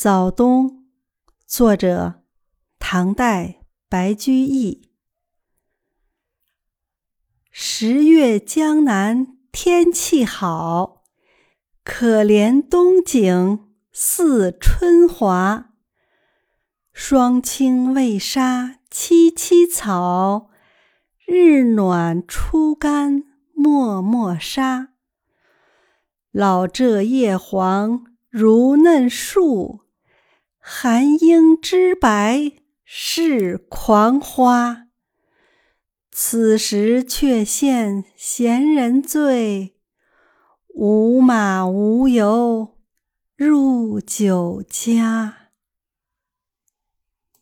早冬，作者唐代白居易。十月江南天气好，可怜冬景似春华。霜轻未杀萋萋草，日暖初干漠漠沙。老柘叶黄如嫩树。寒英知白是狂花，此时却羡闲人醉，无马无由入酒家。